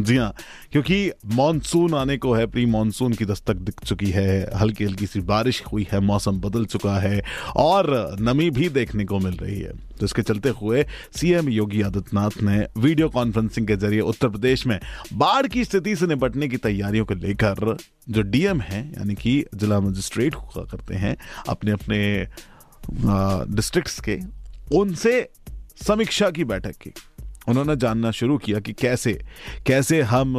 जी हाँ क्योंकि मानसून आने को है प्री मानसून की दस्तक दिख चुकी है हल्की हल्की सी बारिश हुई है, मौसम बदल चुका है, और नमी भी देखने को मिल रही है। तो इसके चलते हुए सीएम योगी आदित्यनाथ ने वीडियो कॉन्फ्रेंसिंग के ज़रिए उत्तर प्रदेश में बाढ़ की स्थिति से निपटने की तैयारियों को लेकर जो डीएम है, यानी कि जिला मजिस्ट्रेट हुआ करते हैं अपने अपने डिस्ट्रिक्ट्स के, उनसे समीक्षा की बैठक की। उन्होंने जानना शुरू किया कि कैसे कैसे हम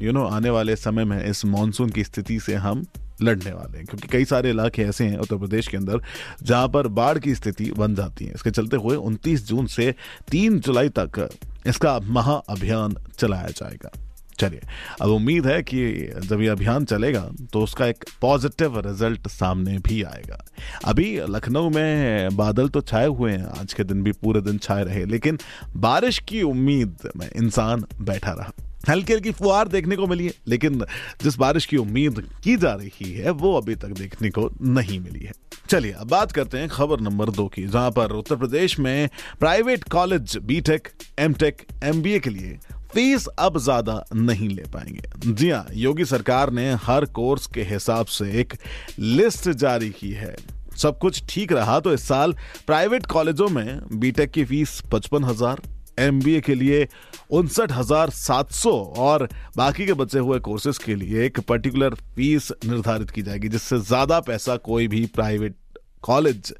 यू नो आने वाले समय में इस मानसून की स्थिति से हम लड़ने वाले हैं। क्योंकि कई सारे इलाके ऐसे हैं उत्तर प्रदेश के अंदर जहाँ पर बाढ़ की स्थिति बन जाती है। इसके चलते हुए 29 जून से 3 जुलाई तक इसका महा अभियान चलाया जाएगा। चलिए, अब उम्मीद है कि जब ये अभियान चलेगा तो उसका एक पॉजिटिव रिज़ल्ट सामने भी आएगा। अभी लखनऊ में बादल तो छाए हुए हैं, आज के दिन भी पूरे दिन छाए रहे, लेकिन बारिश की उम्मीद में इंसान बैठा रहा। हल्की हल्की फुहार देखने को मिली है, लेकिन जिस बारिश की उम्मीद की जा रही है, वो अभी तक देखने को नहीं मिली है। चलिए, अब बात करते हैं खबर नंबर दो की, जहाँ पर उत्तर प्रदेश में private college BTech MTech MBA के लिए फ़ीस अब ज़्यादा नहीं ले पाएँगे। जी हाँ योगी सरकार ने हर कोर्स के हिसाब से एक लिस्ट जारी की है। सब कुछ ठीक रहा तो इस साल प्राइवेट कॉलेजों में बीटेक की फ़ीस पचपन हज़ार एमबीए के लिए उनसठ हज़ार सात सौ और बाकी के बचे हुए कोर्सेज के लिए एक पर्टिकुलर फ़ीस निर्धारित की जाएगी, जिससे ज़्यादा पैसा कोई भी प्राइवेट कॉलेज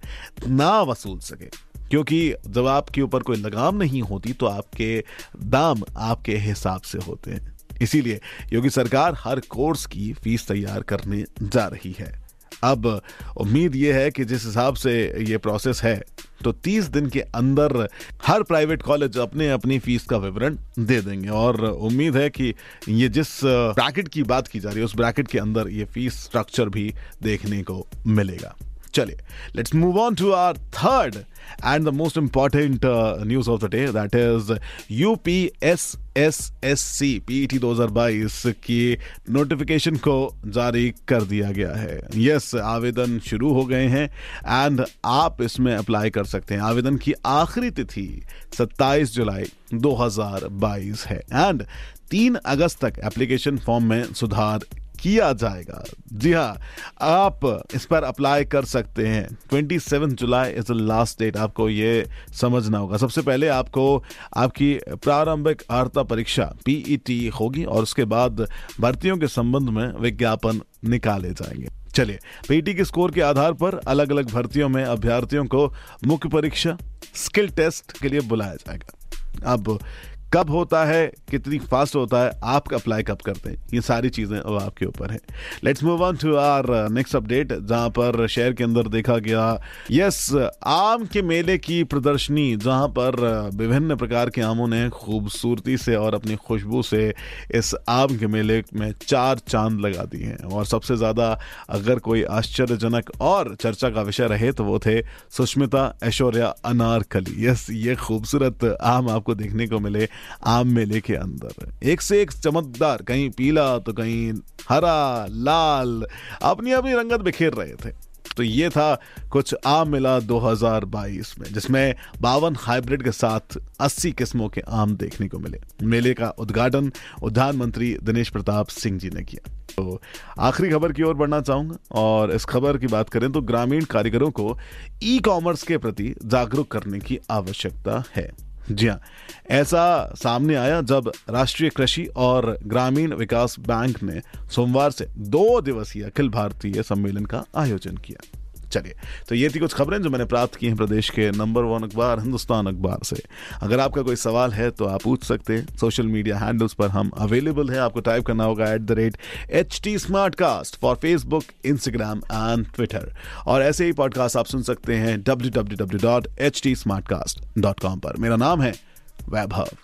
ना वसूल सके। क्योंकि जब आपके ऊपर कोई लगाम नहीं होती तो आपके दाम आपके हिसाब से होते हैं। इसीलिए योगी सरकार हर कोर्स की फ़ीस तैयार करने जा रही है। अब उम्मीद यह है कि जिस हिसाब से ये प्रोसेस है तो 30 दिन के अंदर हर प्राइवेट कॉलेज अपने अपनी फ़ीस का विवरण दे देंगे। और उम्मीद है कि ये जिस ब्रैकेट की बात की जा रही है, उस ब्रैकेट के अंदर ये फ़ीस स्ट्रक्चर भी देखने को मिलेगा। चलिए let's move on to our third and the most important news of the day that is U P S S S C PT 2022 की नोटिफिकेशन को जारी कर दिया गया है। यस yes, आवेदन शुरू हो गए हैं एंड आप इसमें अप्लाई कर सकते हैं। आवेदन की आखिरी तिथि 27 जुलाई 2022 है। एंड 3 अगस्त तक एप्लीकेशन फॉर्म में सुधार किया जाएगा। जी हाँ आप इस पर अप्लाई कर सकते हैं। 27 July is the last date आपको ये समझना होगा। सबसे पहले आपको आपकी प्रारंभिक अर्हता परीक्षा पीईटी e होगी और उसके बाद भर्तियों के संबंध में विज्ञापन निकाले जाएँगे। चलिए पीटी के स्कोर के आधार पर अलग अलग भर्तियों में अभ्यर्थियों को मुख्य परीक्षा स्किल टेस्ट के लिए बुलाया जाएगा। अब कब होता है, कितनी फास्ट होता है, आप अप्लाई कब करते हैं? ये सारी चीज़ें अब आपके ऊपर है। Let's move on to our next update जहाँ पर शहर के अंदर देखा गया यस आम के मेले की प्रदर्शनी, जहाँ पर विभिन्न प्रकार के आमों ने खूबसूरती से और अपनी खुशबू से इस आम के मेले में चार चाँद लगा दिए हैं। और सबसे ज़्यादा अगर कोई आश्चर्यजनक और चर्चा का विषय रहे तो वो थे सुष्मिता ऐश्वर्या अनारकली। यस ये खूबसूरत आम आपको देखने को मिले। आम मेले के अंदर। एक से एक चमकदार, कहीं पीला तो कहीं हरा, लाल अपनी अपनी रंगत बिखेर रहे थे। तो ये था कुछ आम मेला 2022 में, जिसमें बावन हाइब्रिड के साथ 80 किस्मों के आम देखने को मिले। मेले का उद्घाटन उद्यान मंत्री दिनेश प्रताप सिंह जी ने किया। तो आखिरी खबर की ओर बढ़ना चाहूँगा, और इस खबर की बात करें तो ग्रामीण कारीगरों को ई कॉमर्स के प्रति जागरूक करने की आवश्यकता है। जी हाँ। ऐसा सामने आया जब राष्ट्रीय कृषि और ग्रामीण विकास बैंक ने सोमवार से दो दिवसीय अखिल भारतीय सम्मेलन का आयोजन किया। चलिए तो ये थी कुछ खबरें जो मैंने प्राप्त की हैं प्रदेश के नंबर वन अखबार, हिंदुस्तान अखबार से। अगर आपका कोई सवाल है तो आप पूछ सकते हैं। सोशल मीडिया हैंडल्स पर हम अवेलेबल है। आपको टाइप करना होगा at the rate H T smart cast for Facebook Instagram and Twitter और ऐसे ही पॉडकास्ट आप सुन सकते हैं W W W dot H T smart cast dot com पर। मेरा नाम है वैभव।